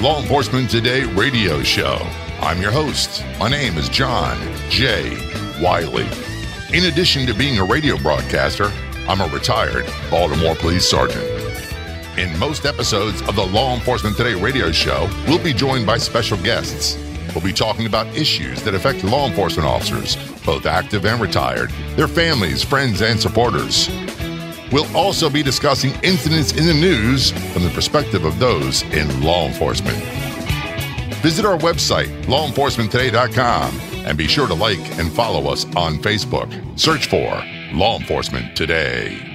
Law Enforcement Today radio show. I'm your host. My name is John J. Wiley. In addition to being a radio broadcaster, I'm a retired Baltimore police sergeant. In most episodes of the Law Enforcement Today radio show, we'll be joined by special guests. We'll be talking about issues that affect law enforcement officers, both active and retired, their families, friends, and supporters. We'll also be discussing incidents in the news from the perspective of those in law enforcement. Visit our website, lawenforcementtoday.com, and be sure to like and follow us on Facebook. Search for Law Enforcement Today.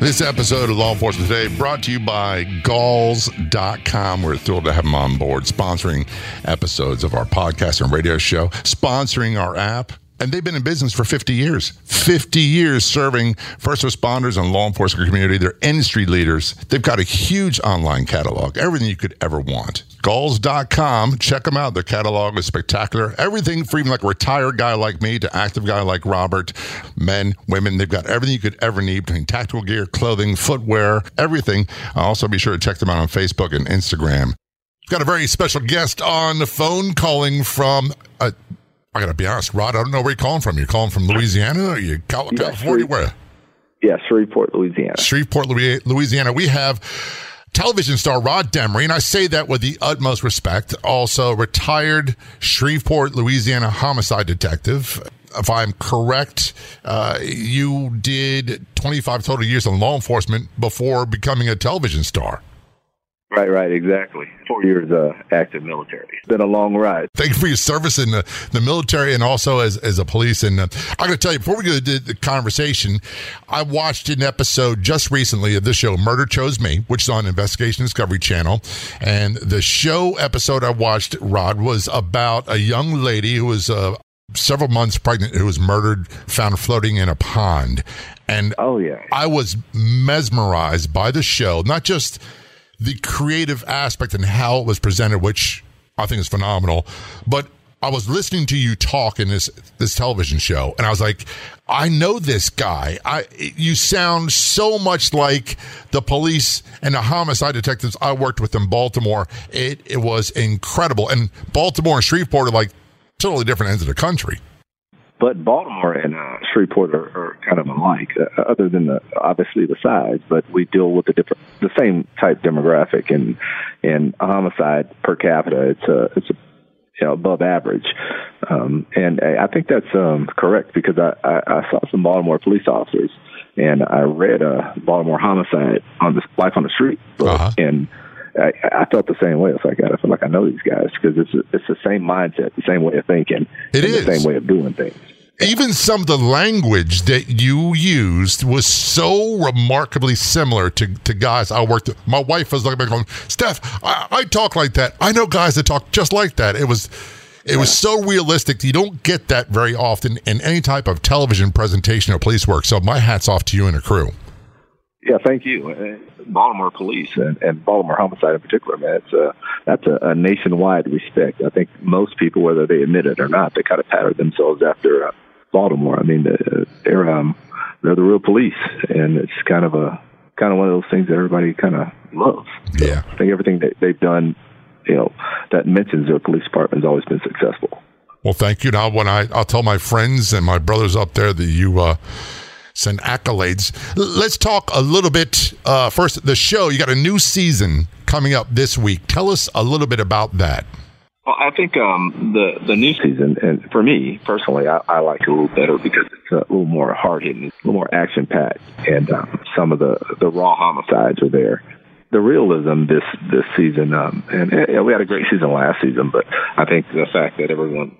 This episode of Law Enforcement Today brought to you by Galls.com. We're thrilled to have them on board, sponsoring episodes of our podcast and radio show, sponsoring our app and they've been in business for 50 years. 50 years serving first responders and law enforcement community. They're industry leaders. They've got a huge online catalog everything you could ever want. Galls.com check them out. Their catalog is spectacular. Everything even like a retired guy like me to active guy like robert. Men women they've got everything you could ever need between tactical gear clothing footwear everything. Also be sure to check them out on facebook and instagram. Got a very special guest on the phone calling from uh, I got to be honest, Rod. I don't know where you're calling from. You're calling from Louisiana? Or you California? Shreve- where? Yeah, Shreveport, Louisiana. Shreveport, Louisiana. We have television star Rod Demery, and I say that with the utmost respect. Also, retired Shreveport, Louisiana homicide detective. If I'm correct, uh, you did 25 total years in law enforcement before becoming a television star. Right, right, exactly. Four years uh, active military. It's been a long ride. Thank you for your service in the, the military and also as, as a police. And uh, I got to tell you, before we go to the conversation, I watched an episode just recently of the show Murder Chose Me, which is on Investigation Discovery Channel. And the show episode I watched, Rod, was about a young lady who was uh, several months pregnant who was murdered, found floating in a pond. And oh yeah, I was mesmerized by the show, not just the creative aspect and how it was presented, which I think is phenomenal. But I was listening to you talk in this this television show, and I was like, I know this guy. I you sound so much like the police and the homicide detectives I worked with in Baltimore. It it was incredible, and Baltimore and Shreveport are like totally different ends of the country. But Baltimore and uh, Shreveport are, are kind of alike, uh, other than the obviously the size. But we deal with the different, the same type demographic, and and homicide per capita, it's a it's a you know above average, um, and I think that's um, correct because I, I, I saw some Baltimore police officers, and I read a Baltimore homicide on the Life on the Street book, uh-huh. and. I, I felt the same way. It's like I feel like I know these guys because it's it's the same mindset, the same way of thinking, it is. the same way of doing things even some of the language that you used was so remarkably similar to, to guys I worked with. My wife was looking at me going, Steph, I, I, talk like that. I know guys that talk just like that. It was it yeah. was so realistic. You don't get that very often in any type of television presentation or police work. So my hat's off to you and your crew. Yeah, thank you. Uh, Baltimore police and, and Baltimore homicide in particular, man, it's a, that's a, a nationwide respect. I think most people, whether they admit it or not, they kind of pattern themselves after uh, Baltimore. I mean, they're um, they're the real police, and it's kind of a kind of one of those things that everybody kind of loves. So yeah, I think everything that they've done, you know, that mentions their police department has always been successful. Well, thank you. Now, when I I'll tell my friends and my brothers up there that you. Uh, send accolades. Let's talk a little bit. Uh, first, the show. You got a new season coming up this week. Tell us a little bit about that. Well, I think um, the the new season, and for me personally, I, I like it a little better because it's a little more hard hitting, a little more action packed, and um, some of the the raw homicides are there. The realism this this season, um, and, and we had a great season last season, but I think the fact that everyone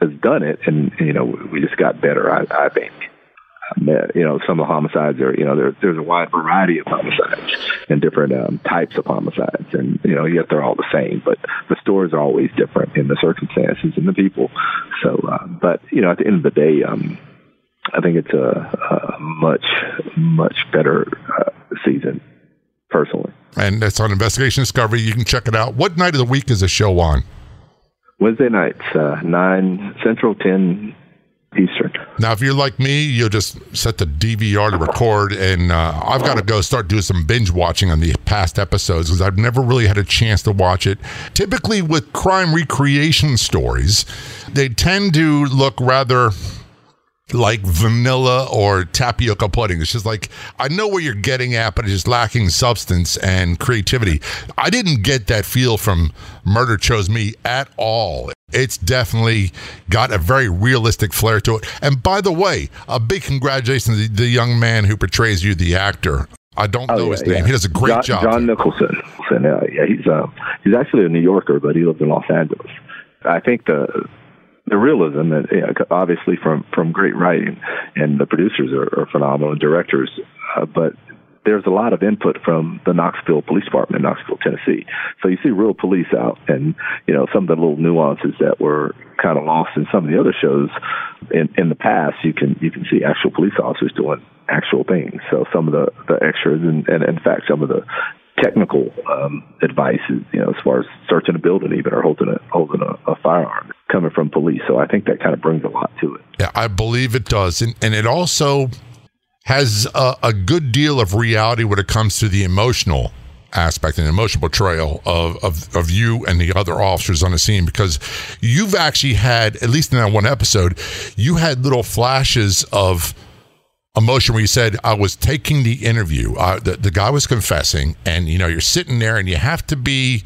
has done it, and you know, we just got better. I, I think you know, some of the homicides are, you know, there, there's a wide variety of homicides and different um, types of homicides, and you know, yet they're all the same. But the stories are always different in the circumstances and the people. So, uh, but you know, at the end of the day, um, I think it's a, a much, much better uh, season, personally. And it's on Investigation Discovery. You can check it out. What night of the week is the show on? Wednesday nights, uh, nine Central, ten Eastern. Now, if you're like me, you'll just set the DVR to record, and uh, I've got to go start doing some binge watching on the past episodes because I've never really had a chance to watch it. Typically, with crime recreation stories, they tend to look rather like vanilla or tapioca pudding. It's just like I know where you're getting at, but it's just lacking substance and creativity. I didn't get that feel from Murder Chose Me at all. It's definitely got a very realistic flair to it. And by the way, a big congratulations to the young man who portrays you, the actor. I don't oh, know yeah, his name. Yeah. He does a great John, job. John Nicholson. Yeah, yeah, he's uh, he's actually a New Yorker, but he lives in Los Angeles. I think the the realism obviously from from great writing and the producers are, are phenomenal directors uh, but there's a lot of input from the Knoxville Police Department in Knoxville, Tennessee. So you see real police out, and you know some of the little nuances that were kind of lost in some of the other shows in in the past. You can you can see actual police officers doing actual things. So some of the the extras, and, and in fact some of the technical um, advice, you know, as far as searching a building even or holding a holding a, a firearm coming from police. So I think that kind of brings a lot to it. Yeah, I believe it does, and and it also has a, a good deal of reality when it comes to the emotional aspect and emotional portrayal of, of, of you and the other officers on the scene because you've actually had, at least in that one episode, you had little flashes of emotion where you said, I was taking the interview. Uh, the, the guy was confessing, and you know, you're sitting there and you have to be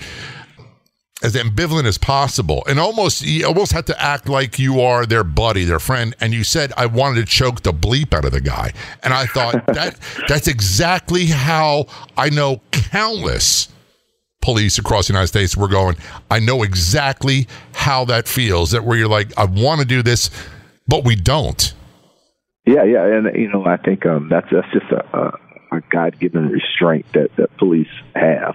as ambivalent as possible and almost you almost had to act like you are their buddy their friend and you said i wanted to choke the bleep out of the guy. And i thought that that's exactly how i know countless police across the united states were going. I know exactly how that feels that where you're like i want to do this but we don't yeah yeah and you know i think um, that's that's just a, a a God given restraint that, that police have.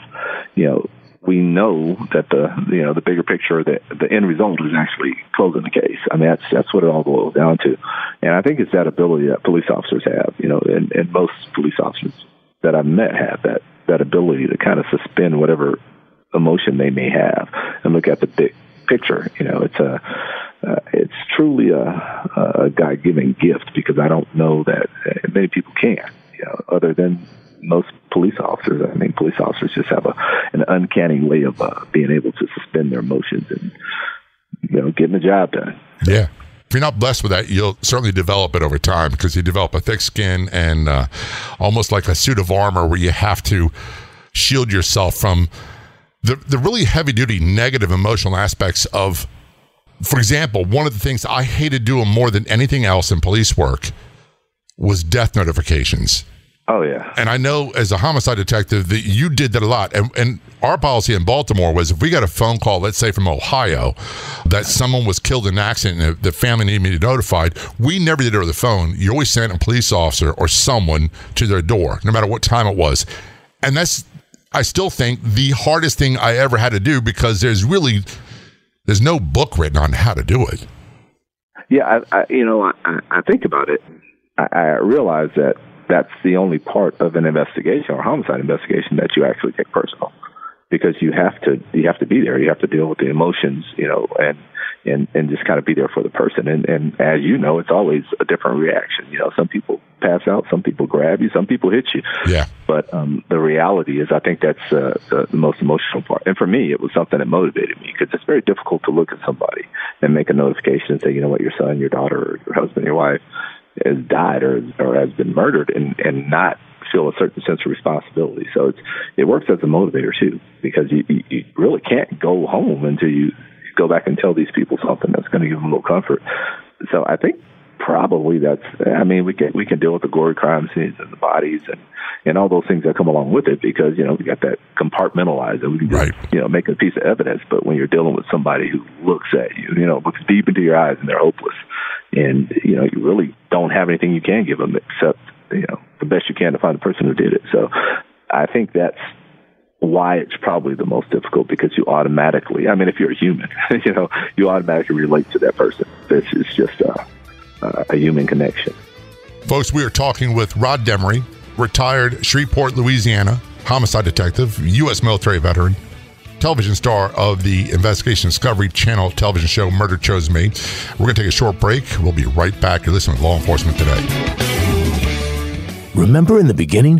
You know, we know that the you know the bigger picture, the the end result is actually closing the case. I mean, that's that's what it all boils down to, and I think it's that ability that police officers have. You know, and, and most police officers that I've met have that that ability to kind of suspend whatever emotion they may have and look at the big picture. You know, it's a uh, it's truly a, a God given gift because I don't know that many people can. You know, other than most police officers. I think police officers just have a an uncanny way of uh, being able to suspend their emotions and you know getting the job done. Yeah. If you're not blessed with that, you'll certainly develop it over time because you develop a thick skin and uh, almost like a suit of armor where you have to shield yourself from the, the really heavy duty negative emotional aspects of, for example, one of the things I hated doing more than anything else in police work was death notifications. Oh yeah. And I know as a homicide detective that you did that a lot. And, and our policy in Baltimore was if we got a phone call, let's say from Ohio, that someone was killed in an accident and the family needed me to be notified, we never did it over the phone. You always sent a police officer or someone to their door, no matter what time it was. And that's I still think the hardest thing I ever had to do because there's really there's no book written on how to do it. Yeah, I, I you know I, I think about it. I, I realize that that's the only part of an investigation or homicide investigation that you actually take personal because you have to you have to be there you have to deal with the emotions you know and and and just kind of be there for the person. And and as you know it's always a different reaction. You know some people pass out some people grab you some people hit you. Yeah. But um the reality is i think that's uh, the, the most emotional part. And for me it was something that motivated me because it's very difficult to look at somebody and make a notification and say you know what? Your son your daughter or your husband your wife has died or or has been murdered and and not feel a certain sense of responsibility. So it's it works as a motivator too because you you really can't go home until you go back and tell these people something that's going to give them a little comfort. So I think probably that's I mean we can we can deal with the gory crime scenes and the bodies and and all those things that come along with it because you know we got that compartmentalized and we can just, right. you know make a piece of evidence but when you're dealing with somebody who looks at you you know looks deep into your eyes and they're hopeless and you know you really don't have anything you can give them except you know the best you can to find the person who did it. So I think that's why it's probably the most difficult because you automatically, I mean, if you're a human, you know, you automatically relate to that person. This is just a, a human connection. Folks, we are talking with Rod Demery, retired Shreveport, Louisiana homicide detective, U.S. military veteran television star of the Investigation Discovery Channel television show Murder Chose Me. We're going to take a short break. We'll be right back. You're listening to Law Enforcement Today. Remember in the beginning,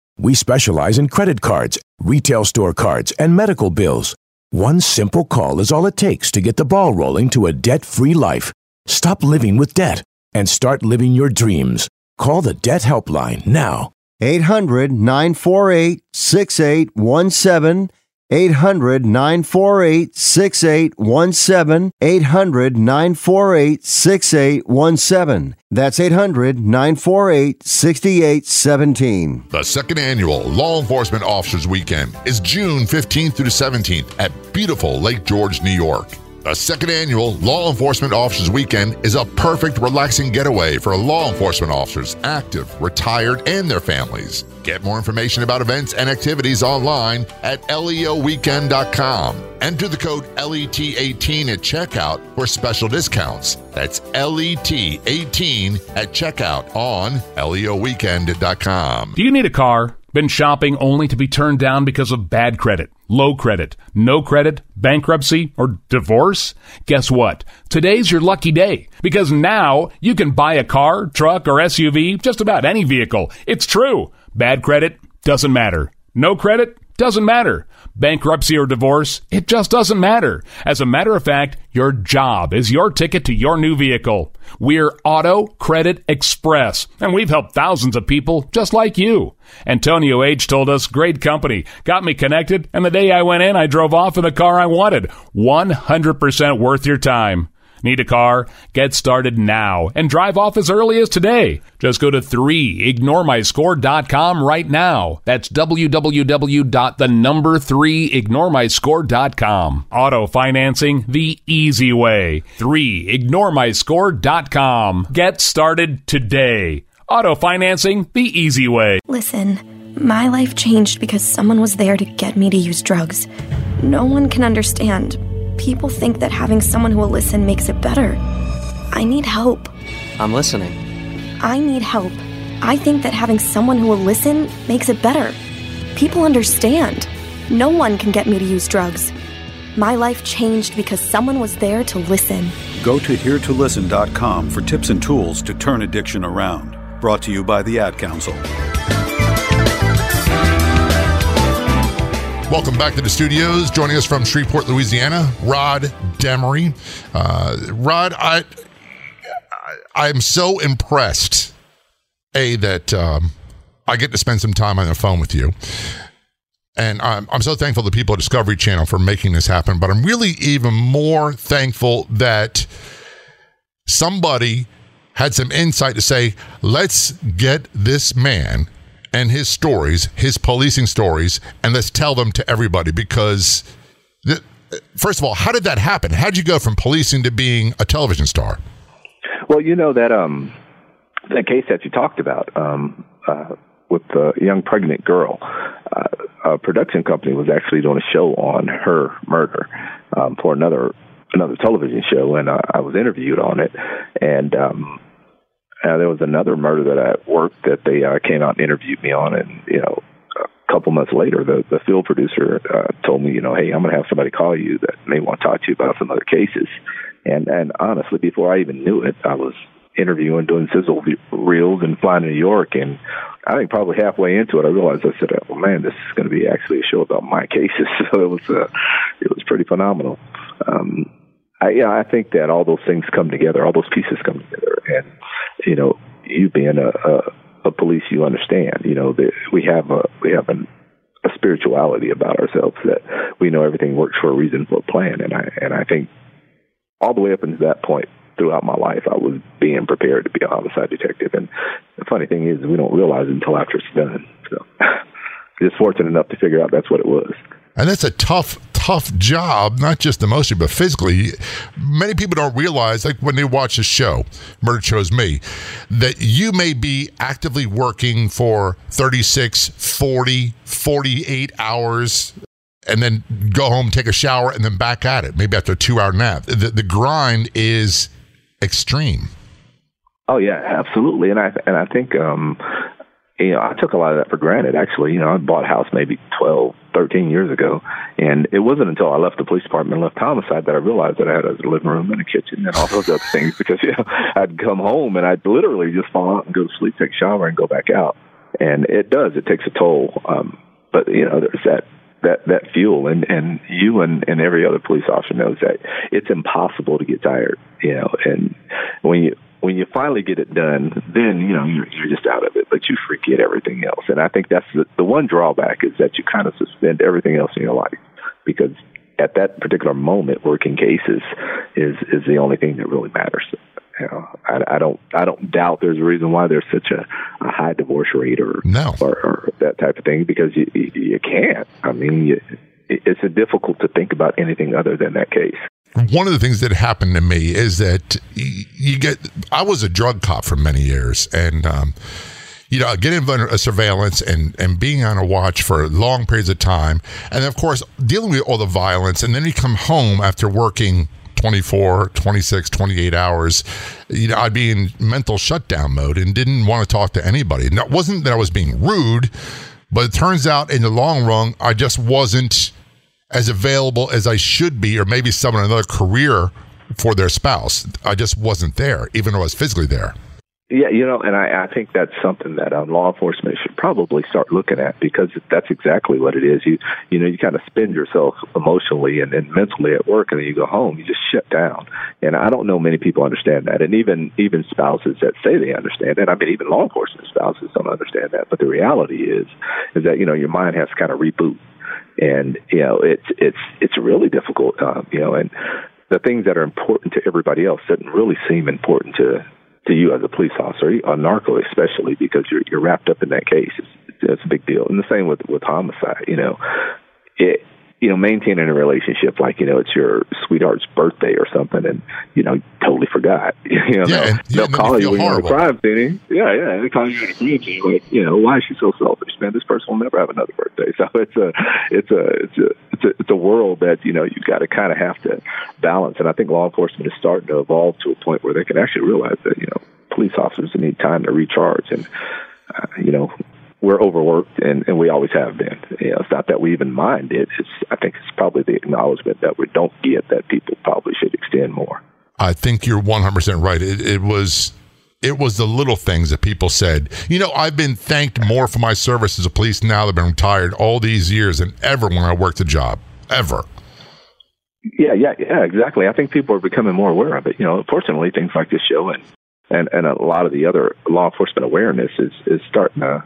We specialize in credit cards, retail store cards, and medical bills. One simple call is all it takes to get the ball rolling to a debt free life. Stop living with debt and start living your dreams. Call the Debt Helpline now. 800 948 6817. 800 948 6817. 800 948 6817. That's 800 948 6817. The second annual Law Enforcement Officers Weekend is June 15th through the 17th at beautiful Lake George, New York. The second annual Law Enforcement Officers Weekend is a perfect relaxing getaway for law enforcement officers, active, retired, and their families. Get more information about events and activities online at leoweekend.com. Enter the code LET18 at checkout for special discounts. That's LET18 at checkout on leoweekend.com. Do you need a car? Been shopping only to be turned down because of bad credit, low credit, no credit, bankruptcy, or divorce? Guess what? Today's your lucky day because now you can buy a car, truck, or SUV, just about any vehicle. It's true. Bad credit doesn't matter. No credit doesn't matter. Bankruptcy or divorce, it just doesn't matter. As a matter of fact, your job is your ticket to your new vehicle. We're Auto Credit Express, and we've helped thousands of people just like you. Antonio H. told us, great company, got me connected, and the day I went in, I drove off in the car I wanted. 100% worth your time. Need a car? Get started now and drive off as early as today. Just go to 3ignoremyscore.com right now. That's www.thenumber3ignoremyscore.com. Auto financing the easy way. 3ignoremyscore.com. Get started today. Auto financing the easy way. Listen, my life changed because someone was there to get me to use drugs. No one can understand People think that having someone who will listen makes it better. I need help. I'm listening. I need help. I think that having someone who will listen makes it better. People understand. No one can get me to use drugs. My life changed because someone was there to listen. Go to heretolisten.com for tips and tools to turn addiction around. Brought to you by the Ad Council. Welcome back to the studios. Joining us from Shreveport, Louisiana, Rod Demery. Uh, Rod, I, I am so impressed. A that um, I get to spend some time on the phone with you, and I'm I'm so thankful to people at Discovery Channel for making this happen. But I'm really even more thankful that somebody had some insight to say, let's get this man and his stories, his policing stories, and let's tell them to everybody because, first of all, how did that happen? How did you go from policing to being a television star? Well, you know that um, that case that you talked about um, uh, with the young pregnant girl, uh, a production company was actually doing a show on her murder um, for another another television show, and uh, I was interviewed on it, and um, uh, there was another murder that I worked that they uh, came out and interviewed me on, and you know, a couple months later, the the field producer uh, told me, you know, hey, I'm going to have somebody call you that may want to talk to you about some other cases. And and honestly, before I even knew it, I was interviewing, doing sizzle reels, and flying to New York. And I think probably halfway into it, I realized I said, "Well, man, this is going to be actually a show about my cases." So it was uh, it was pretty phenomenal. Um, I, yeah, I think that all those things come together, all those pieces come together, and you know, you being a, a, a police, you understand. You know, that we have a we have an, a spirituality about ourselves that we know everything works for a reason, for a plan, and I and I think all the way up until that point throughout my life, I was being prepared to be a homicide detective. And the funny thing is, we don't realize until after it's done. So, just fortunate enough to figure out that's what it was. And that's a tough, tough job, not just emotionally, but physically. Many people don't realize, like when they watch a show, Murder Chose Me, that you may be actively working for 36, 40, 48 hours and then go home, take a shower, and then back at it, maybe after a two hour nap. The, the grind is extreme. Oh yeah, absolutely. And I and I think um you know, I took a lot of that for granted actually. You know, I bought a house maybe twelve, thirteen years ago and it wasn't until I left the police department and left homicide that I realized that I had a living room and a kitchen and all those other things because you know, I'd come home and I'd literally just fall out and go to sleep, take a shower and go back out. And it does, it takes a toll. Um but you know, there's that that that fuel and and you and and every other police officer knows that it's impossible to get tired you know and when you when you finally get it done then you know you're you're just out of it but you forget everything else and i think that's the the one drawback is that you kind of suspend everything else in your life because at that particular moment working cases is is the only thing that really matters you know, I, I don't I don't doubt there's a reason why there's such a, a high divorce rate or, no. or or that type of thing because you you, you can't. I mean, you, it's difficult to think about anything other than that case. One of the things that happened to me is that you get. I was a drug cop for many years, and um, you know, getting under a surveillance and and being on a watch for long periods of time, and of course dealing with all the violence, and then you come home after working 24, 26, 28 hours, you know, I'd be in mental shutdown mode and didn't want to talk to anybody. And it wasn't that I was being rude, but it turns out in the long run, I just wasn't as available as I should be, or maybe someone another career for their spouse. I just wasn't there, even though I was physically there. Yeah, you know, and I, I think that's something that um, law enforcement should probably start looking at because that's exactly what it is. You, you know, you kind of spend yourself emotionally and, and mentally at work, and then you go home, you just shut down. And I don't know many people understand that, and even even spouses that say they understand it. I mean, even law enforcement spouses don't understand that. But the reality is, is that you know your mind has to kind of reboot, and you know it's it's it's really difficult. Um, you know, and the things that are important to everybody else didn't really seem important to to you as a police officer, a narco especially, because you're you're wrapped up in that case. It's, it's a big deal. And the same with with homicide. You know, it you know, maintaining a relationship like, you know, it's your sweetheart's birthday or something and, you know, totally forgot. You know, yeah, they'll, and, they'll yeah, call you when you're in a crime scene. Yeah, yeah. They call you in a crime scene like, you know, why is she so selfish? Man, this person will never have another birthday. So it's a it's a it's a it's a it's a world that, you know, you've gotta kinda have to balance. And I think law enforcement is starting to evolve to a point where they can actually realize that, you know, police officers need time to recharge and uh, you know, we're overworked and, and we always have been. You know, it's not that we even mind it. It's I think it's probably the acknowledgement that we don't get that people probably should extend more. I think you're 100% right. It, it was it was the little things that people said. You know, I've been thanked more for my service as a police now that I've been retired all these years than ever when I worked a job. Ever. Yeah, yeah, yeah, exactly. I think people are becoming more aware of it. You know, fortunately, things like this show and and, and a lot of the other law enforcement awareness is is starting to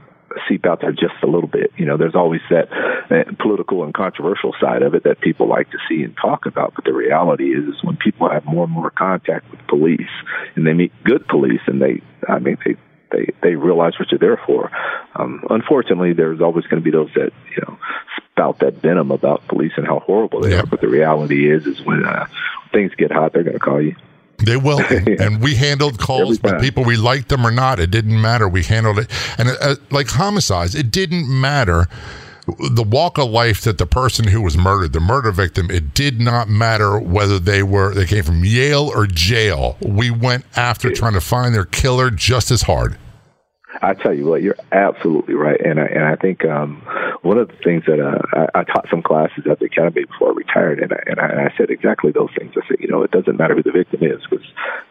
seep out there just a little bit. You know, there's always that uh, political and controversial side of it that people like to see and talk about. But the reality is, is when people have more and more contact with police and they meet good police and they, I mean, they, they, they realize what you're there for. Um, unfortunately, there's always going to be those that, you know, spout that venom about police and how horrible they Yeah. are. But the reality is, is when uh, things get hot, they're going to call you. They will. And we handled calls with people, we liked them or not. It didn't matter. We handled it. And uh, like homicides, it didn't matter the walk of life that the person who was murdered, the murder victim, it did not matter whether they were, they came from Yale or jail. We went after trying to find their killer just as hard. I tell you what, you're absolutely right, and I and I think um, one of the things that uh, I, I taught some classes at the academy before I retired, and I, and I, and I said exactly those things. I said, you know, it doesn't matter who the victim is because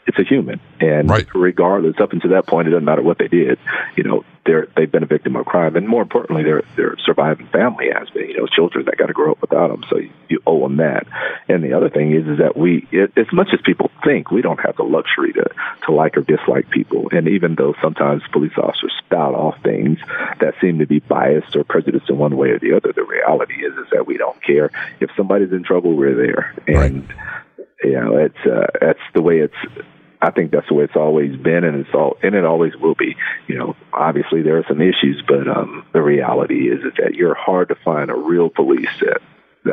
it's a human, and Right. regardless, up until that point, it doesn't matter what they did. You know, they're they've been a victim of crime, and more importantly, their their surviving family has been. You know, children that got to grow up without them, so you, you owe them that. And the other thing is, is that we, it, as much as people think, we don't have the luxury to to like or dislike people. And even though sometimes police officers spout off things that seem to be biased or prejudiced in one way or the other, the reality is is that we don't care. If somebody's in trouble, we're there, and you know, it's uh, that's the way it's. I think that's the way it's always been, and it's all, and it always will be. You know, obviously there are some issues, but um, the reality is, is that you're hard to find a real police that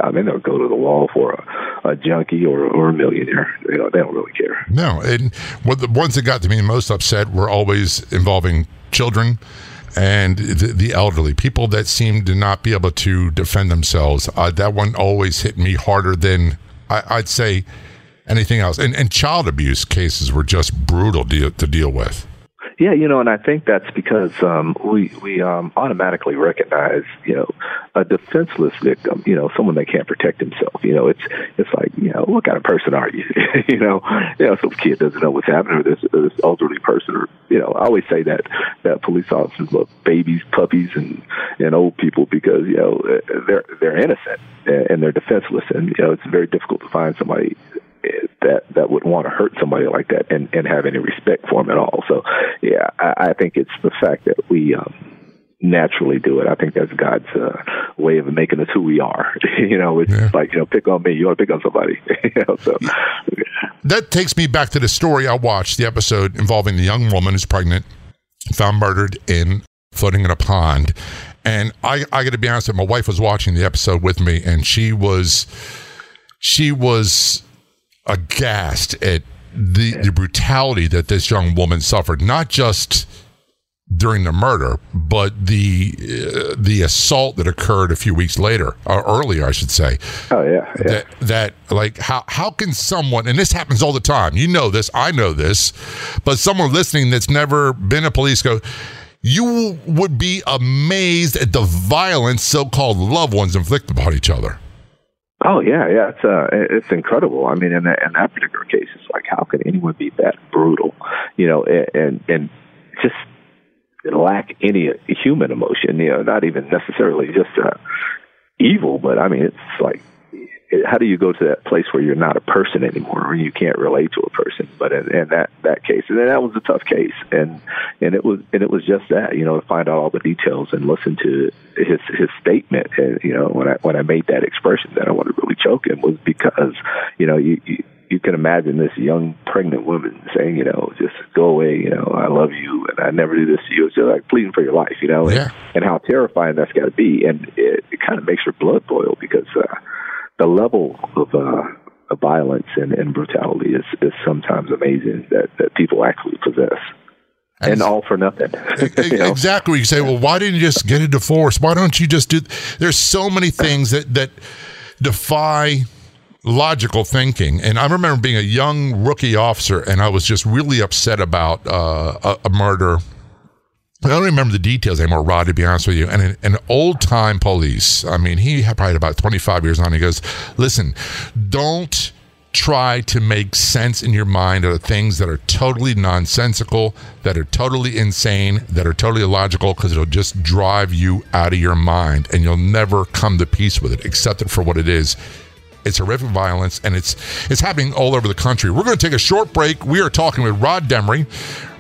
I mean, they'll go to the wall for a, a junkie or, or a millionaire. They don't, they don't really care. No, and what the ones that got to me most upset were always involving children and the, the elderly, people that seem to not be able to defend themselves. Uh, that one always hit me harder than I, I'd say anything else. And, and child abuse cases were just brutal to, to deal with. Yeah, you know, and I think that's because um, we we um, automatically recognize, you know, a defenseless victim, you know, someone that can't protect himself. You know, it's it's like, you know, what kind of person are you? you know, you know, some kid doesn't know what's happening, or this, this elderly person, or you know, I always say that that police officers love babies, puppies, and and old people because you know they're they're innocent and they're defenseless, and you know, it's very difficult to find somebody that that would want to hurt somebody like that and and have any respect for him at all. So, yeah, I, I think it's the fact that we. Um, naturally do it. I think that's God's uh, way of making us who we are. you know, it's yeah. like you know, pick on me. You want to pick on somebody. you know, so that takes me back to the story I watched, the episode involving the young woman who's pregnant, found murdered in floating in a pond. And I, I got to be honest, with you, my wife was watching the episode with me, and she was, she was aghast at the, the brutality that this young woman suffered, not just during the murder, but the uh, the assault that occurred a few weeks later, or earlier, I should say. Oh yeah, yeah. That, that like how how can someone and this happens all the time. You know this, I know this, but someone listening that's never been a police go. You would be amazed at the violence so-called loved ones inflict upon each other. Oh yeah, yeah, it's uh, it's incredible. I mean, in that, in that particular case, it's like how can anyone be that brutal, you know, and and, and just lack any human emotion, you know, not even necessarily just uh, evil, but I mean, it's like how do you go to that place where you're not a person anymore, or you can't relate to a person? But in, in that that case, and that was a tough case, and and it was and it was just that, you know, to find out all the details and listen to his his statement, and you know, when I when I made that expression that I wanted to really choke him was because, you know, you. you you can imagine this young pregnant woman saying, you know, just go away, you know, I love you and I never do this to you. It's just like pleading for your life, you know, and, yeah. and how terrifying that's got to be. And it, it kind of makes your blood boil because, uh, the level of, uh, of violence and, and brutality is, is sometimes amazing that, that people actually possess. And, and all for nothing. you know? Exactly. You say, well, why didn't you just get a divorce? Why don't you just do? There's so many things that that defy logical thinking. And I remember being a young rookie officer, and I was just really upset about uh, a, a murder I don't remember the details anymore, Rod, to be honest with you. And an, an old time police, I mean, he had probably about 25 years on. He goes, listen, don't try to make sense in your mind of things that are totally nonsensical, that are totally insane, that are totally illogical, because it'll just drive you out of your mind and you'll never come to peace with it. Accept it for what it is. It's horrific violence, and it's it's happening all over the country. We're going to take a short break. We are talking with Rod Demery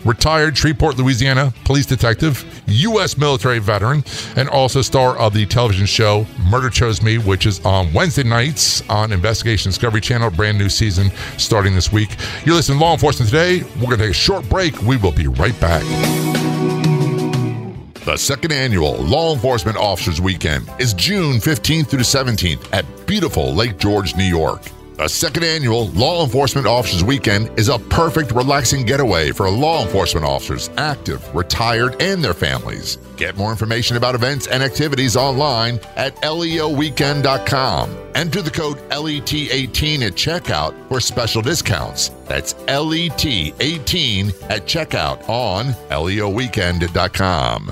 retired Shreveport, Louisiana police detective, U.S. military veteran, and also star of the television show Murder Chose Me, which is on Wednesday nights on Investigation Discovery Channel. Brand new season starting this week. You're listening to Law Enforcement Today. We're going to take a short break. We will be right back. The second annual Law Enforcement Officers Weekend is June 15th through the 17th at beautiful Lake George, New York. The second annual Law Enforcement Officers Weekend is a perfect relaxing getaway for law enforcement officers, active, retired, and their families. Get more information about events and activities online at leoweekend.com. Enter the code LET18 at checkout for special discounts. That's LET18 at checkout on leoweekend.com.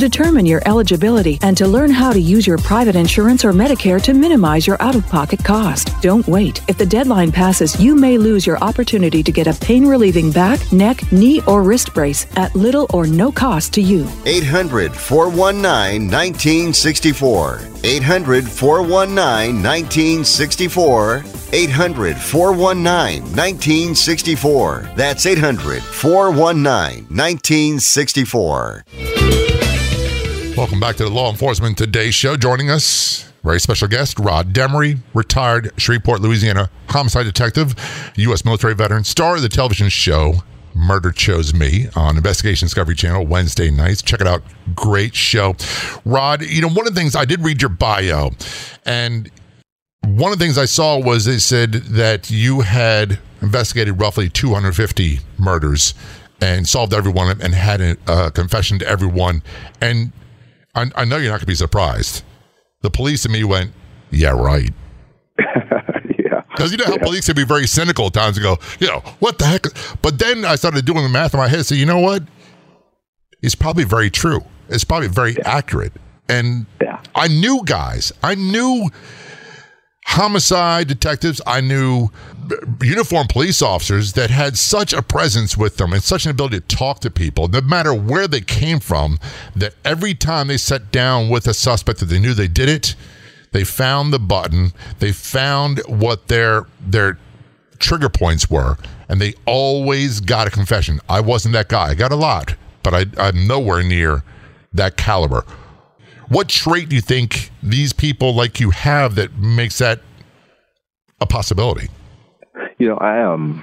determine your eligibility and to learn how to use your private insurance or Medicare to minimize your out of pocket cost. Don't wait. If the deadline passes, you may lose your opportunity to get a pain relieving back, neck, knee, or wrist brace at little or no cost to you. 800 419 1964. 800 419 1964. 800 419 1964. That's 800 419 1964. Welcome back to the Law Enforcement Today show. Joining us, very special guest, Rod Demery, retired Shreveport, Louisiana homicide detective, U.S. military veteran, star of the television show Murder Chose Me on Investigation Discovery Channel Wednesday nights. Check it out. Great show. Rod, you know, one of the things I did read your bio, and one of the things I saw was they said that you had investigated roughly 250 murders and solved every one and had a, a confession to everyone. And I, I know you're not going to be surprised. The police and me went, yeah, right. yeah. Because you know how police can be very cynical at times and go, you know, what the heck? But then I started doing the math in my head and said, you know what? It's probably very true. It's probably very accurate. And Yeah. I knew guys. I knew homicide detectives. I knew uniformed police officers that had such a presence with them and such an ability to talk to people, no matter where they came from, that every time they sat down with a suspect that they knew they did it, they found the button, they found what their their trigger points were, and they always got a confession. I wasn't that guy. I got a lot, but I, I'm nowhere near that caliber. What trait do you think these people like you have that makes that a possibility? You know, I um,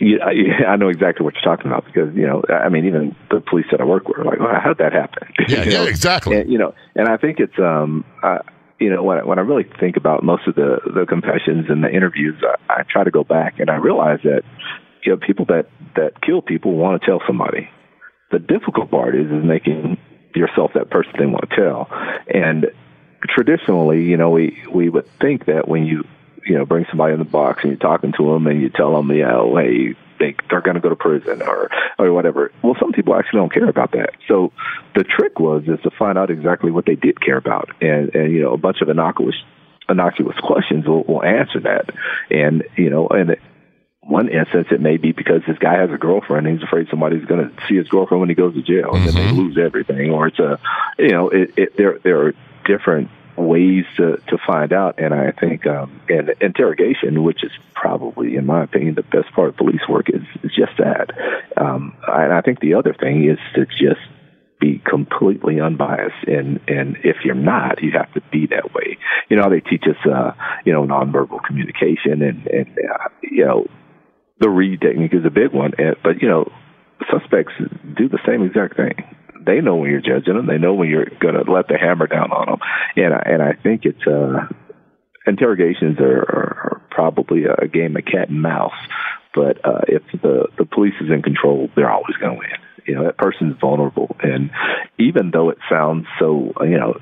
yeah, I, I know exactly what you're talking about because you know, I mean, even the police that I work with are like, well, how did that happen? Yeah, yeah, know? exactly. And, you know, and I think it's um, uh, you know, when I, when I really think about most of the the confessions and the interviews, I, I try to go back and I realize that you know, people that that kill people want to tell somebody. The difficult part is is making yourself that person they want to tell, and traditionally, you know, we we would think that when you you know bring somebody in the box and you're talking to them and you tell them, you know, hey, they they're going to go to prison or or whatever. Well, some people actually don't care about that. So the trick was is to find out exactly what they did care about, and and you know, a bunch of innocuous innocuous questions will, will answer that, and you know, and. One instance, it may be because this guy has a girlfriend and he's afraid somebody's going to see his girlfriend when he goes to jail, and then they lose everything. Or it's a, you know, it, it, there there are different ways to to find out. And I think um, and interrogation, which is probably, in my opinion, the best part of police work, is, is just that. Um, and I think the other thing is to just be completely unbiased and and if you're not you have to be that way you know they teach us uh you know nonverbal communication and and uh, you know the Reid technique is a big one but you know suspects do the same exact thing. They know when you're judging them. They know when you're going to let the hammer down on them and I, and I think it's uh interrogations are, are, are probably a game of cat and mouse. But uh if the the police is in control they're always going to win. You know that person's vulnerable. And even though it sounds so you know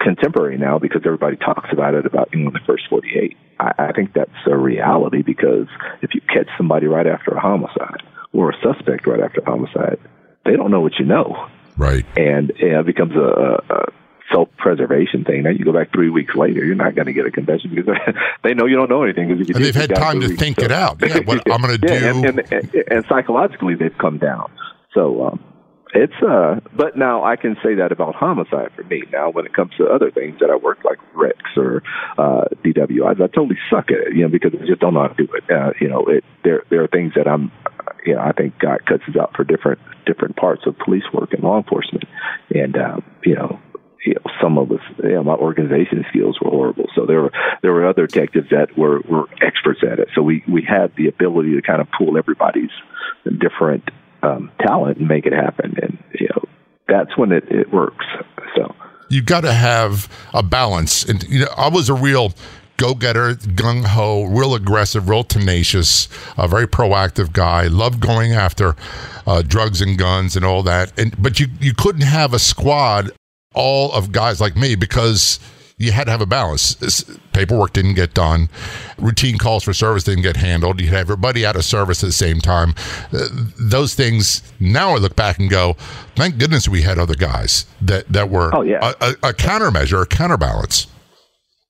contemporary now because everybody talks about it about know the first 48 I, I think that's a reality because if you catch somebody right after a homicide or a suspect right after a homicide they don't know what you know Right. and uh, it becomes a, a self-preservation thing. Now you go back three weeks later, you're not going to get a confession because they know you don't know anything. Because you And they've had time to think weeks. it out. Yeah, what I'm gonna Yeah, do- and, and, and, and psychologically they've come down. So um, it's uh, but now I can say that about homicide for me. Now when it comes to other things that I work like wrecks or uh, DWIs, I totally suck at it. You know because I just don't know how to do it. Uh, you know, it there there are things that I'm. You know, I think God cuts us out for different different parts of police work and law enforcement, and uh, you know you know, some of us, you know, my organization skills were horrible. So there were there were other detectives that were were experts at it. So we we had the ability to kind of pull everybody's different um, talent and make it happen. And you know, that's when it it works. So you've got to have a balance. And you know, I was a real go-getter, gung ho, real aggressive, real tenacious, a very proactive guy. Loved going after uh, drugs and guns and all that. And but you you couldn't have a squad all of guys like me because you had to have a balance. Paperwork didn't get done, routine calls for service didn't get handled. You had everybody out of service at the same time. Uh, those things now I look back and go, thank goodness we had other guys that that were oh, yeah. a, a, a countermeasure, a counterbalance.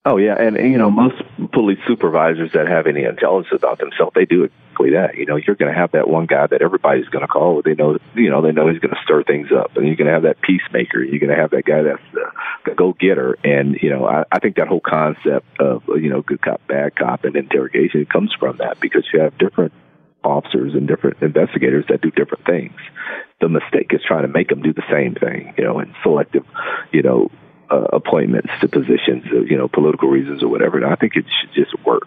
Oh yeah, and you know most police supervisors that have any intelligence about themselves, they do exactly that. You know, you're going to have that one guy that everybody's going to call. They know, you know, they know he's going to stir things up, and you're going to have that peacemaker. You're going to have that guy that's the, the go getter. And you know, I, I think that whole concept of you know good cop, bad cop, and interrogation comes from that because you have different officers and different investigators that do different things. The mistake is trying to make them do the same thing, you know, and selective, you know, uh, appointments to positions, of, you know, political reasons or whatever. And I think it should just work.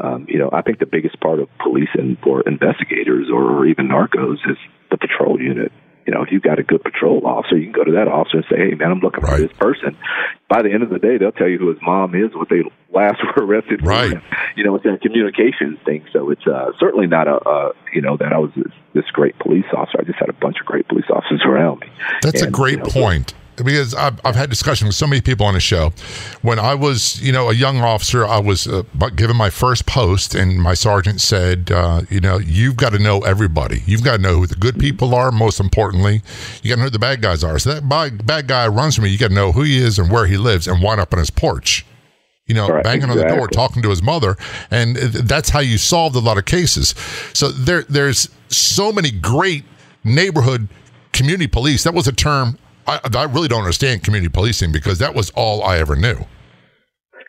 Um, you know, I think the biggest part of policing for investigators or, even narcos is the patrol unit. You know, if you've got a good patrol officer, you can go to that officer and say, "Hey, man, I'm looking right. for this person." By the end of the day, they'll tell you who his mom is, what they last were arrested for. Right. You know, it's a communications thing. So it's uh, certainly not a, uh, you know, that I was this, this great police officer. I just had a bunch of great police officers around me. That's and, a great you know, point because I've, I've had discussion with so many people on the show. When I was, you know, a young officer, I was uh, given my first post, and my sergeant said, uh, you know, you've got to know everybody. You've got to know who the good people are. Most importantly, you got to know who the bad guys are. So that bad, bad guy runs from me. You got to know who he is and where he lives, and wind up on his porch. You know, Right, banging on the door, talking to his mother, and that's how you solved a lot of cases. So there, there's so many great neighborhood community police. That was a term I, I really don't understand community policing because that was all I ever knew.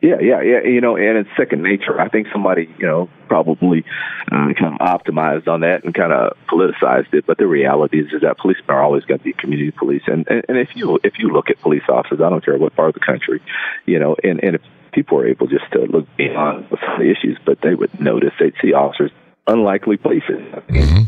Yeah, yeah, yeah. You know, and it's second nature. I think somebody, you know, probably uh, kind of optimized on that and kind of politicized it. But the reality is, is that policemen are always going to be community police. And, and and if you if you look at police officers, I don't care what part of the country, you know, and and if people are able just to look beyond some of the issues, but they would notice they'd see officers unlikely places. Mm-hmm.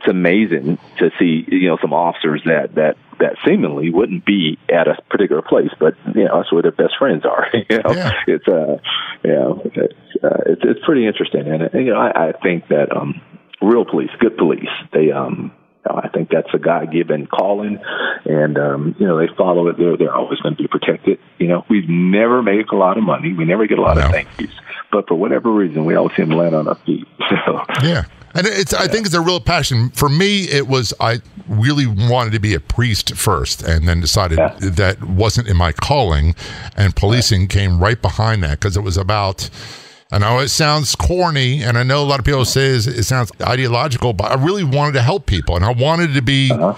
It's amazing to see, you know, some officers that that that seemingly wouldn't be at a particular place, but you know, that's where their best friends are. you know, Yeah. it's uh, you know, it's uh, it's, it's pretty interesting, and, you know, I, I think that um, real police, good police, they um. I think that's a God-given calling, and um, you know they follow it. They're they're always going to be protected. You know, we never make a lot of money. We never get a lot No. of thank yous, but for whatever reason, we always seem to land on our feet. So Yeah. And it's, I think it's a real passion. For me, it was, I really wanted to be a priest first and then decided Yeah. that wasn't in my calling. And policing came right behind that because it was about, I know it sounds corny and I know a lot of people say it it sounds ideological, but I really wanted to help people and I wanted to be, uh-huh.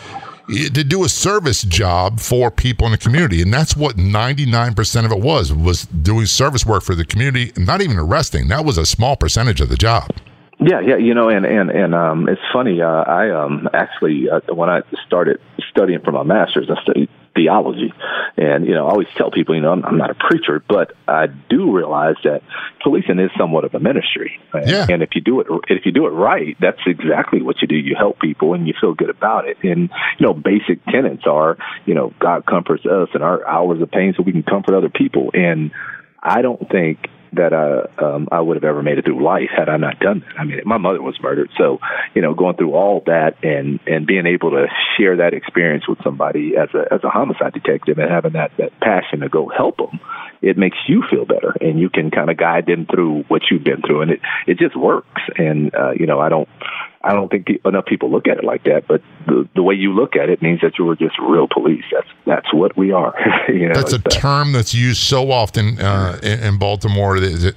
eh, to do a service job for people in the community. And that's what 99% of it was, was doing service work for the community, not even arresting. That was a small percentage of the job. Yeah, yeah, you know, and and and um, it's funny. Uh, I um actually uh, when I started studying for my master's, I studied theology, and you know, I always tell people, you know, I'm, I'm not a preacher, but I do realize that policing is somewhat of a ministry. And, Yeah. and if you do it, if you do it right, that's exactly what you do. You help people, and you feel good about it. And you know, basic tenets are, you know, God comforts us, and our hours of pain, so we can comfort other people. And I don't think that I um, I would have ever made it through life had I not done that. I mean, my mother was murdered, so you know, going through all that and and being able to share that experience with somebody as a as a homicide detective and having that that passion to go help them, it makes you feel better, and you can kind of guide them through what you've been through, and it it just works. And uh, you know, I don't. I don't think enough people look at it like that, but the, the way you look at it means that you were just real police. That's that's what we are. you know, That's a uh, term that's used so often uh, in, in Baltimore. That, that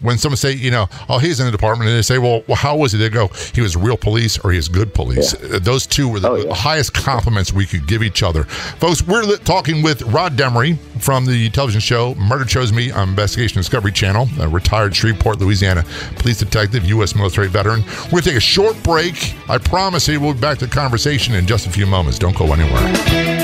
when someone say, you know, oh, he's in the department, and they say, well, well how was he? They go, he was real police or he is good police. Uh, Those two were the, Oh, yeah. highest compliments we could give each other. Folks, we're li- talking with Rod Demery from the television show Murder Chose Me on Investigation Discovery Channel, a retired Shreveport, Louisiana police detective, U.S. military veteran. We're going to take a short break. I promise you we'll be back to the conversation in just a few moments. Don't go anywhere.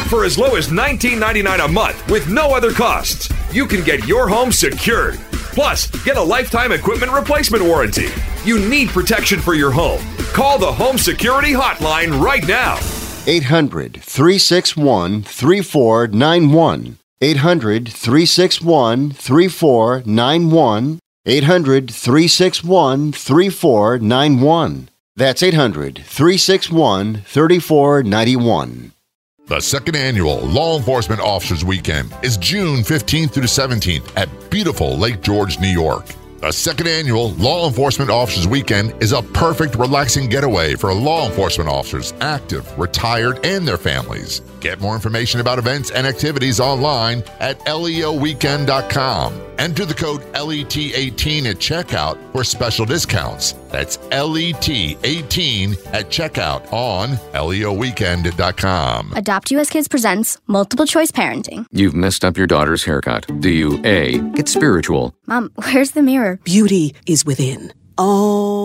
For as low as $19.99 a month with no other costs, you can get your home secured. Plus, get a lifetime equipment replacement warranty. You need protection for your home. Call the Home Security Hotline right now. 800 361 3491. 800 361 3491. 800 361 3491. That's 800 361 3491. The second annual Law Enforcement Officers Weekend is June 15th through the 17th at beautiful Lake George, New York. The second annual Law Enforcement Officers Weekend is a perfect, relaxing getaway for law enforcement officers, active, retired, and their families. Get more information about events and activities online at leoweekend.com. Enter the code LET18 at checkout for special discounts. That's LET18 at checkout on leoweekend.com. Adopt US Kids presents Multiple Choice Parenting. You've messed up your daughter's haircut. Do you A. Get spiritual? Mom, where's the mirror? Beauty is within. Oh.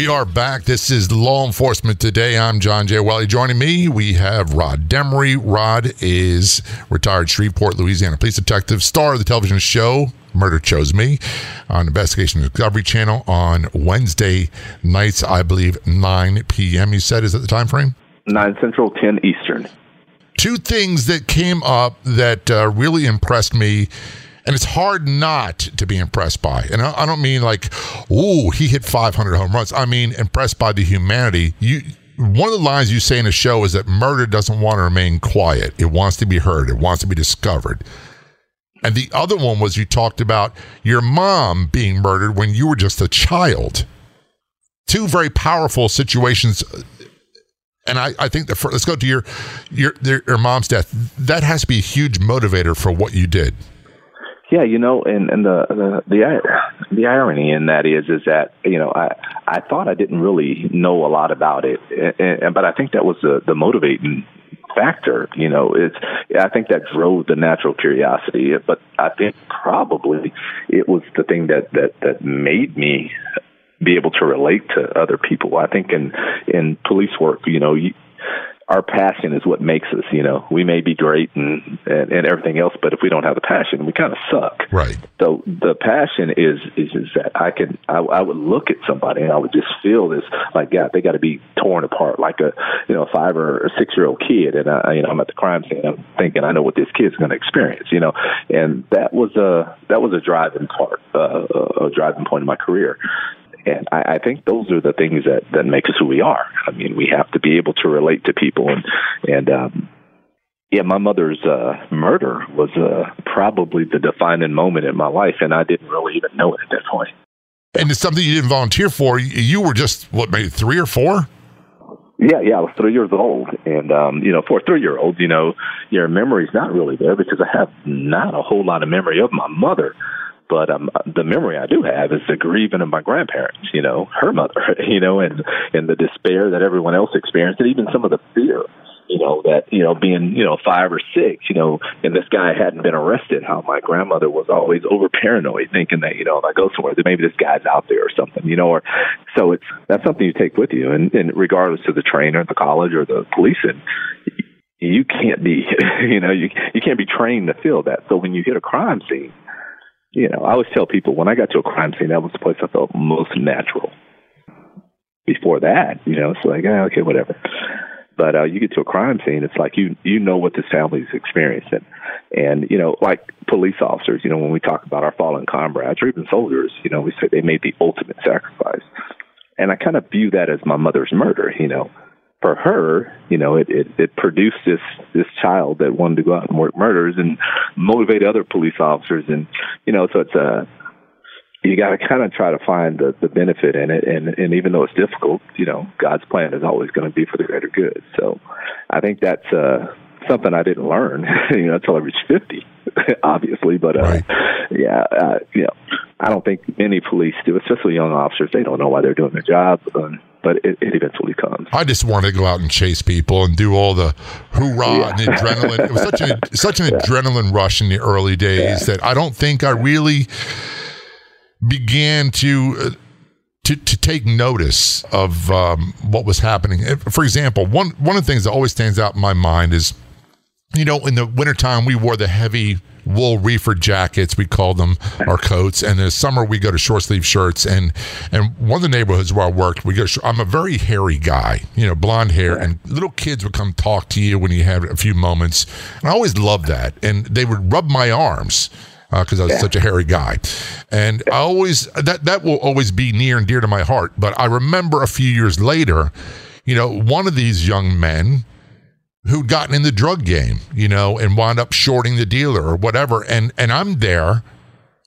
We are back. This is Law Enforcement Today. I'm John J. Wiley. Joining me, we have Rod Demery. Rod is retired Shreveport, Louisiana police detective, star of the television show Murder Chose Me on Investigation Discovery Channel on Wednesday nights, I believe, 9 p.m. You said, is that the time frame? 9 Central, 10 Eastern. Two things that came up that uh, really impressed me and it's hard not to be impressed by. And I, don't mean like, ooh, he hit 500 home runs. I mean impressed by the humanity. You one of the lines you say in the show is that murder doesn't want to remain quiet. It wants to be heard. It wants to be discovered. And the other one was you talked about your mom being murdered when you were just a child. Two very powerful situations. And I, I think that let's go to your, your your mom's death. That has to be a huge motivator for what you did. Yeah, you know, and and the the the, the irony in that is is that you know I I thought I didn't really know a lot about it, and, and, but I think that was the the motivating factor. You know, it's I think that drove the natural curiosity, but I think probably it was the thing that that that made me be able to relate to other people. I think in in police work, you know, you, our passion is what makes us. You know, we may be great and, and and everything else, but if we don't have the passion, we kind of suck. Right. So the passion is is, is that I can I, I would look at somebody and I would just feel this like God, they got to be torn apart like a you know five or six year old kid, and I you know I'm at the crime scene, I'm thinking I know what this kid's going to experience. You know, and that was a that was a driving part, uh, a driving point in my career and I, I think those are the things that that make us who we are. I mean, we have to be able to relate to people, and and um, yeah, my mother's uh, murder was uh, probably the defining moment in my life, and I didn't really even know it at that point. And it's something you didn't volunteer for. You were just what, maybe three or four? Yeah, yeah, I was three years old, and um, you know, for a three-year-old, you know, your memory's not really there because I have not a whole lot of memory of my mother. But um, the memory I do have is the grieving of my grandparents, you know, her mother, you know, and and the despair that everyone else experienced, and even some of the fear, you know, that you know, being you know five or six, you know, and this guy hadn't been arrested. How my grandmother was always over paranoid, thinking that you know, if I go somewhere, that maybe this guy's out there or something, you know, or so it's that's something you take with you, and, and regardless of the trainer, the college, or the police, and you can't be, you know, you you can't be trained to feel that. So when you hit a crime scene you know, I always tell people when I got to a crime scene, that was the place I felt most natural. Before that, you know, it's like, oh, okay, whatever. But uh, you get to a crime scene, it's like you you know what this family's experiencing, and you know, like police officers, you know, when we talk about our fallen comrades or even soldiers, you know, we say they made the ultimate sacrifice, and I kind of view that as my mother's murder. You know, for her, you know, it, it, it produced this this child that wanted to go out and work murders and motivate other police officers, and you know, so it's a you got to kind of try to find the the benefit in it, and and even though it's difficult, you know, God's plan is always going to be for the greater good. So, I think that's uh, something I didn't learn, you know, until I reached fifty, obviously. But uh, right. yeah, uh, you know, I don't think many police do, especially young officers. They don't know why they're doing their job. But it, it, eventually comes. I just wanted to go out and chase people and do all the hoorah yeah. and the adrenaline. It was such an such an yeah. adrenaline rush in the early days yeah. that I don't think I really began to. Uh, to, to take notice of um, what was happening. For example, one one of the things that always stands out in my mind is, you know, in the wintertime we wore the heavy wool reefer jackets we call them our coats and in the summer we go to short sleeve shirts and and one of the neighborhoods where i worked we go i'm a very hairy guy you know blonde hair and little kids would come talk to you when you had a few moments and i always loved that and they would rub my arms because uh, I was yeah. such a hairy guy. And I always that that will always be near and dear to my heart. But I remember a few years later, you know, one of these young men who'd gotten in the drug game, you know, and wound up shorting the dealer or whatever. And and I'm there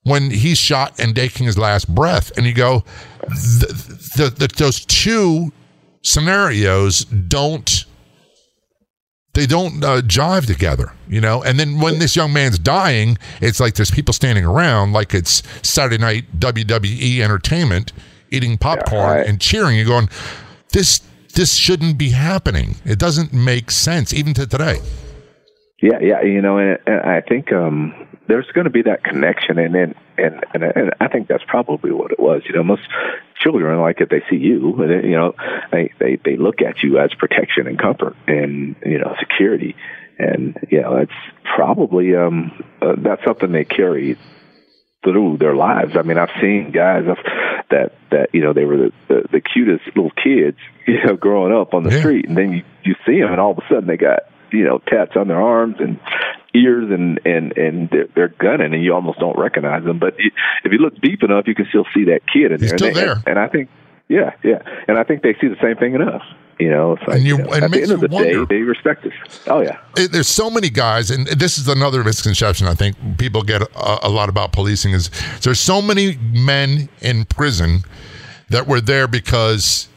when he's shot and taking his last breath, and you go, the, the, the, those two scenarios don't they don't uh, jive together, you know. And then when this young man's dying, it's like there's people standing around, like it's Saturday night WWE entertainment, eating popcorn yeah, right. and cheering. You're going, this this shouldn't be happening. It doesn't make sense, even to today. Yeah, yeah, you know, and, and I think um, there's going to be that connection, and and, and and and I think that's probably what it was. You know, most children like if they see you, and, you know, they they they look at you as protection and comfort and you know security, and you know that's probably um uh, that's something they carry through their lives. I mean, I've seen guys that that you know they were the, the, the cutest little kids, you know, growing up on the yeah. street, and then you you see them, and all of a sudden they got you know tats on their arms and ears and and and they're, they're gunning, and you almost don't recognize them. But if you look deep enough, you can still see that kid in He's there. Still and they, there. And I think, yeah, yeah, and I think they see the same thing in us. You know, it's like, and you, you know, at the end of the wonder, day, they respect us. Oh yeah. It, there's so many guys, and this is another misconception I think people get a, a lot about policing is there's so many men in prison that were there because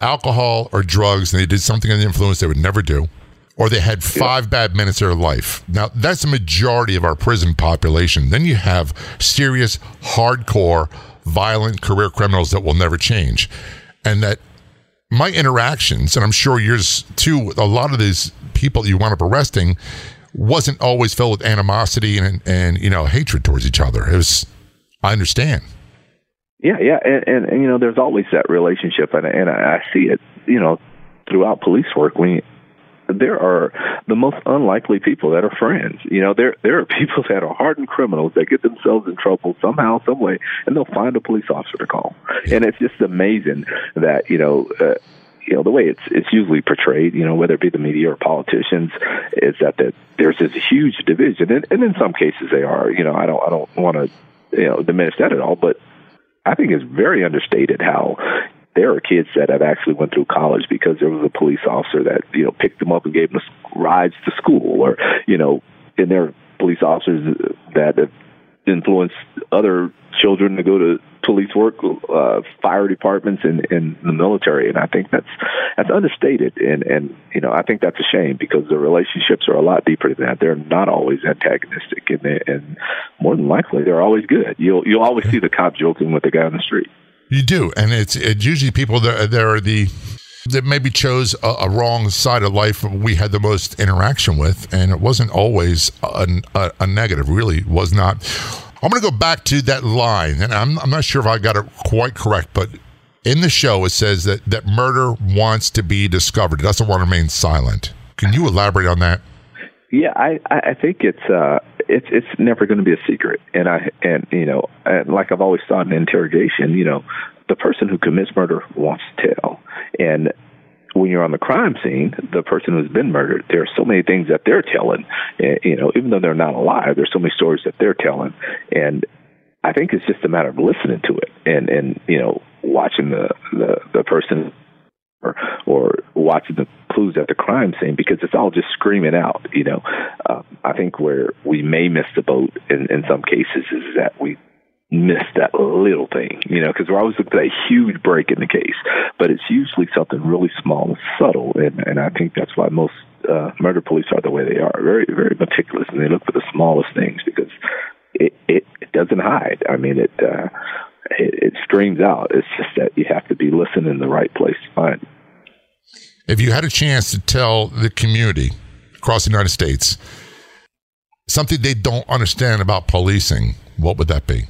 alcohol or drugs, and they did something under the influence they would never do or they had five yeah. bad minutes of their life. Now, that's the majority of our prison population. Then you have serious, hardcore, violent career criminals that will never change. And that my interactions, and I'm sure yours too, with a lot of these people you wound up arresting, wasn't always filled with animosity and, and you know, hatred towards each other. It was, I understand. Yeah, yeah, and, and, and you know, there's always that relationship, and and I see it, you know, throughout police work. When there are the most unlikely people that are friends. You know, there there are people that are hardened criminals that get themselves in trouble somehow, some way, and they'll find a police officer to call. And it's just amazing that you know. Uh, you know the way it's it's usually portrayed, you know, whether it be the media or politicians, is that that there's this huge division, and, and in some cases they are. You know, I don't I don't want to you know diminish that at all, but I think it's very understated how there are kids that have actually went through college because there was a police officer that you know picked them up and gave them rides to school, or you know, and there are police officers that have influenced other children to go to police work, uh, fire departments, and in the military. And I think that's that's understated, and and you know I think that's a shame because the relationships are a lot deeper than that. They're not always antagonistic, and they, and more than likely they're always good. You'll you'll always see the cop joking with the guy on the street. You do, and it's, it's usually people that there are the that maybe chose a, a, wrong side of life we had the most interaction with, and it wasn't always a, a, a negative. Really, was not. I'm going to go back to that line, and I'm, I'm not sure if I got it quite correct, but in the show it says that that murder wants to be discovered. It doesn't want to remain silent. Can you elaborate on that? Yeah, I I think it's uh it's it's never going to be a secret, and I and you know and like I've always thought in interrogation, you know, the person who commits murder wants to tell, and when you're on the crime scene, the person who's been murdered, there are so many things that they're telling. Eh, you know, even though they're not alive, there's so many stories that they're telling, and I think it's just a matter of listening to it and and you know watching the the the person or or watching the clues at the crime scene because it's all just screaming out. You know, uh, I think where we may miss the boat in, in some cases is that we miss that little thing. You know, because we're always looking at a huge break in the case, but it's usually something really small and subtle, and and I think that's why most uh, murder police are the way they are, very very meticulous, and they look for the smallest things because it, it, it doesn't hide. I mean, it uh, screams out. It's just that you have to be listening in the right place to find it. If you had a chance to tell the community across the United States something they don't understand about policing, what would that be?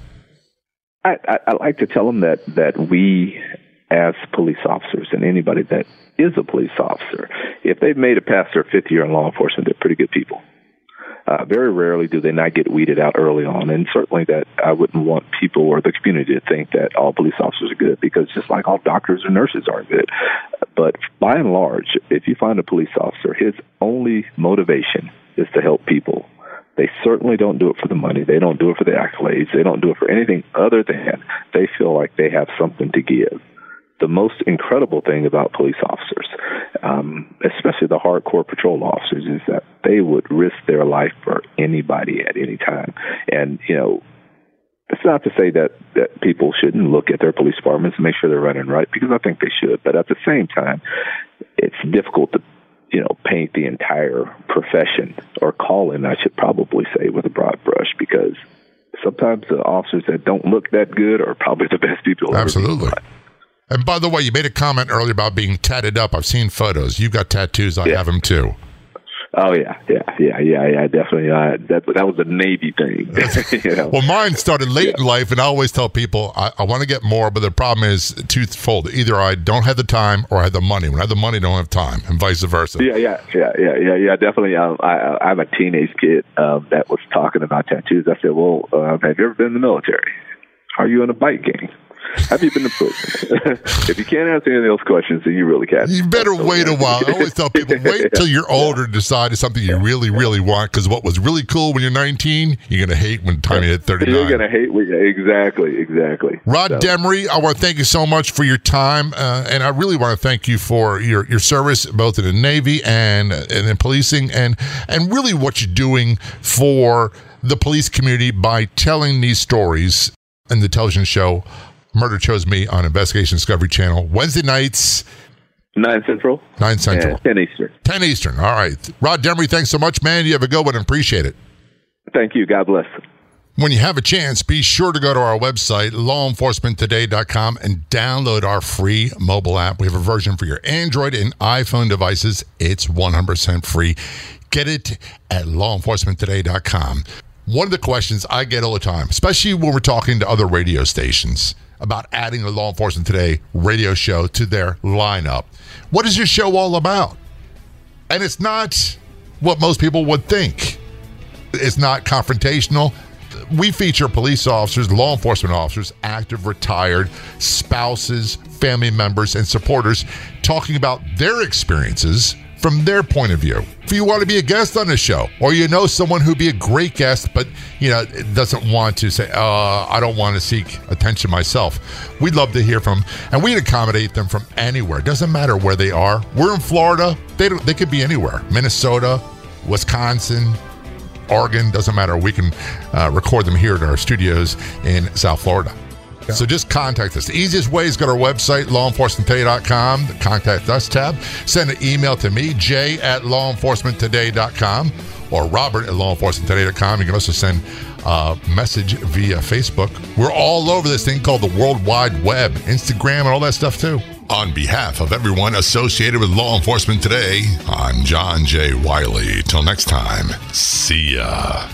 I, I, I like to tell them that that we, as police officers, and anybody that is a police officer, if they've made it past their fifth year in law enforcement, they're pretty good people. Uh, very rarely do they not get weeded out early on, and certainly that I wouldn't want people or the community to think that all police officers are good because just like all doctors or nurses aren't good. But by and large, if you find a police officer, his only motivation is to help people. They certainly don't do it for the money. They don't do it for the accolades. They don't do it for anything other than they feel like they have something to give the most incredible thing about police officers, um, especially the hardcore patrol officers, is that they would risk their life for anybody at any time. And, you know, it's not to say that, that people shouldn't look at their police departments and make sure they're running right, because I think they should. But at the same time, it's difficult to, you know, paint the entire profession or calling, I should probably say, with a broad brush, because sometimes the officers that don't look that good are probably the best people. Absolutely. And by the way, you made a comment earlier about being tatted up. I've seen photos. You've got tattoos. I yeah. have them too. Oh yeah, yeah, yeah, yeah, yeah. Definitely. Uh, that that was a Navy thing. you know? Well, mine started late yeah. in life, and I always tell people I, I want to get more, but the problem is twofold. Either I don't have the time, or I have the money. When I have the money, I don't have time, and vice versa. Yeah, yeah, yeah, yeah, yeah, yeah. Definitely. Um, I, I'm a teenage kid um, that was talking about tattoos. I said, "Well, uh, have you ever been in the military? Are you in a bike gang?" Have you been to prison? if you can't answer any of those questions, then you really can't. You better wait a while. I always tell people wait until you're older to decide it's something you really, really want. Because what was really cool when you're 19, you're going to hate when time you hit 39. You're going to hate when exactly, exactly. Rod so. Demery, I want to thank you so much for your time, uh, and I really want to thank you for your your service both in the Navy and and in policing, and and really what you're doing for the police community by telling these stories in the television show Murder Chose Me on Investigation Discovery Channel. Wednesday nights. 9 Central. 9 Central. 10 Eastern. 10 Eastern. All right. Rod Demery, thanks so much, man. You have a good one appreciate it. Thank you. God bless. When you have a chance, be sure to go to our website, lawenforcementtoday.com, and download our free mobile app. We have a version for your Android and iPhone devices. It's 100% free. Get it at lawenforcementtoday.com. One of the questions I get all the time, especially when we're talking to other radio stations, about adding the Law Enforcement Today radio show to their lineup. What is your show all about? And it's not what most people would think. It's not confrontational. We feature police officers, law enforcement officers, active, retired, spouses, family members, and supporters talking about their experiences from their point of view. If you want to be a guest on the show, or you know someone who'd be a great guest, but you know doesn't want to say, uh, "I don't want to seek attention myself," we'd love to hear from, and we'd accommodate them from anywhere. It doesn't matter where they are. We're in Florida; they they could be anywhere. Minnesota, Wisconsin, Oregon, doesn't matter. We can uh, record them here at our studios in South Florida. So just contact us. The easiest way is go to our website, lawenforcementtoday.com, the contact us tab. Send an email to me, jay at lawenforcementtoday.com or robert at lawenforcementtoday.com. You can also send a message via Facebook. We're all over this thing called the World Wide Web, Instagram, and all that stuff too. On behalf of everyone associated with law enforcement today, I'm John J. Wiley. Till next time, see ya.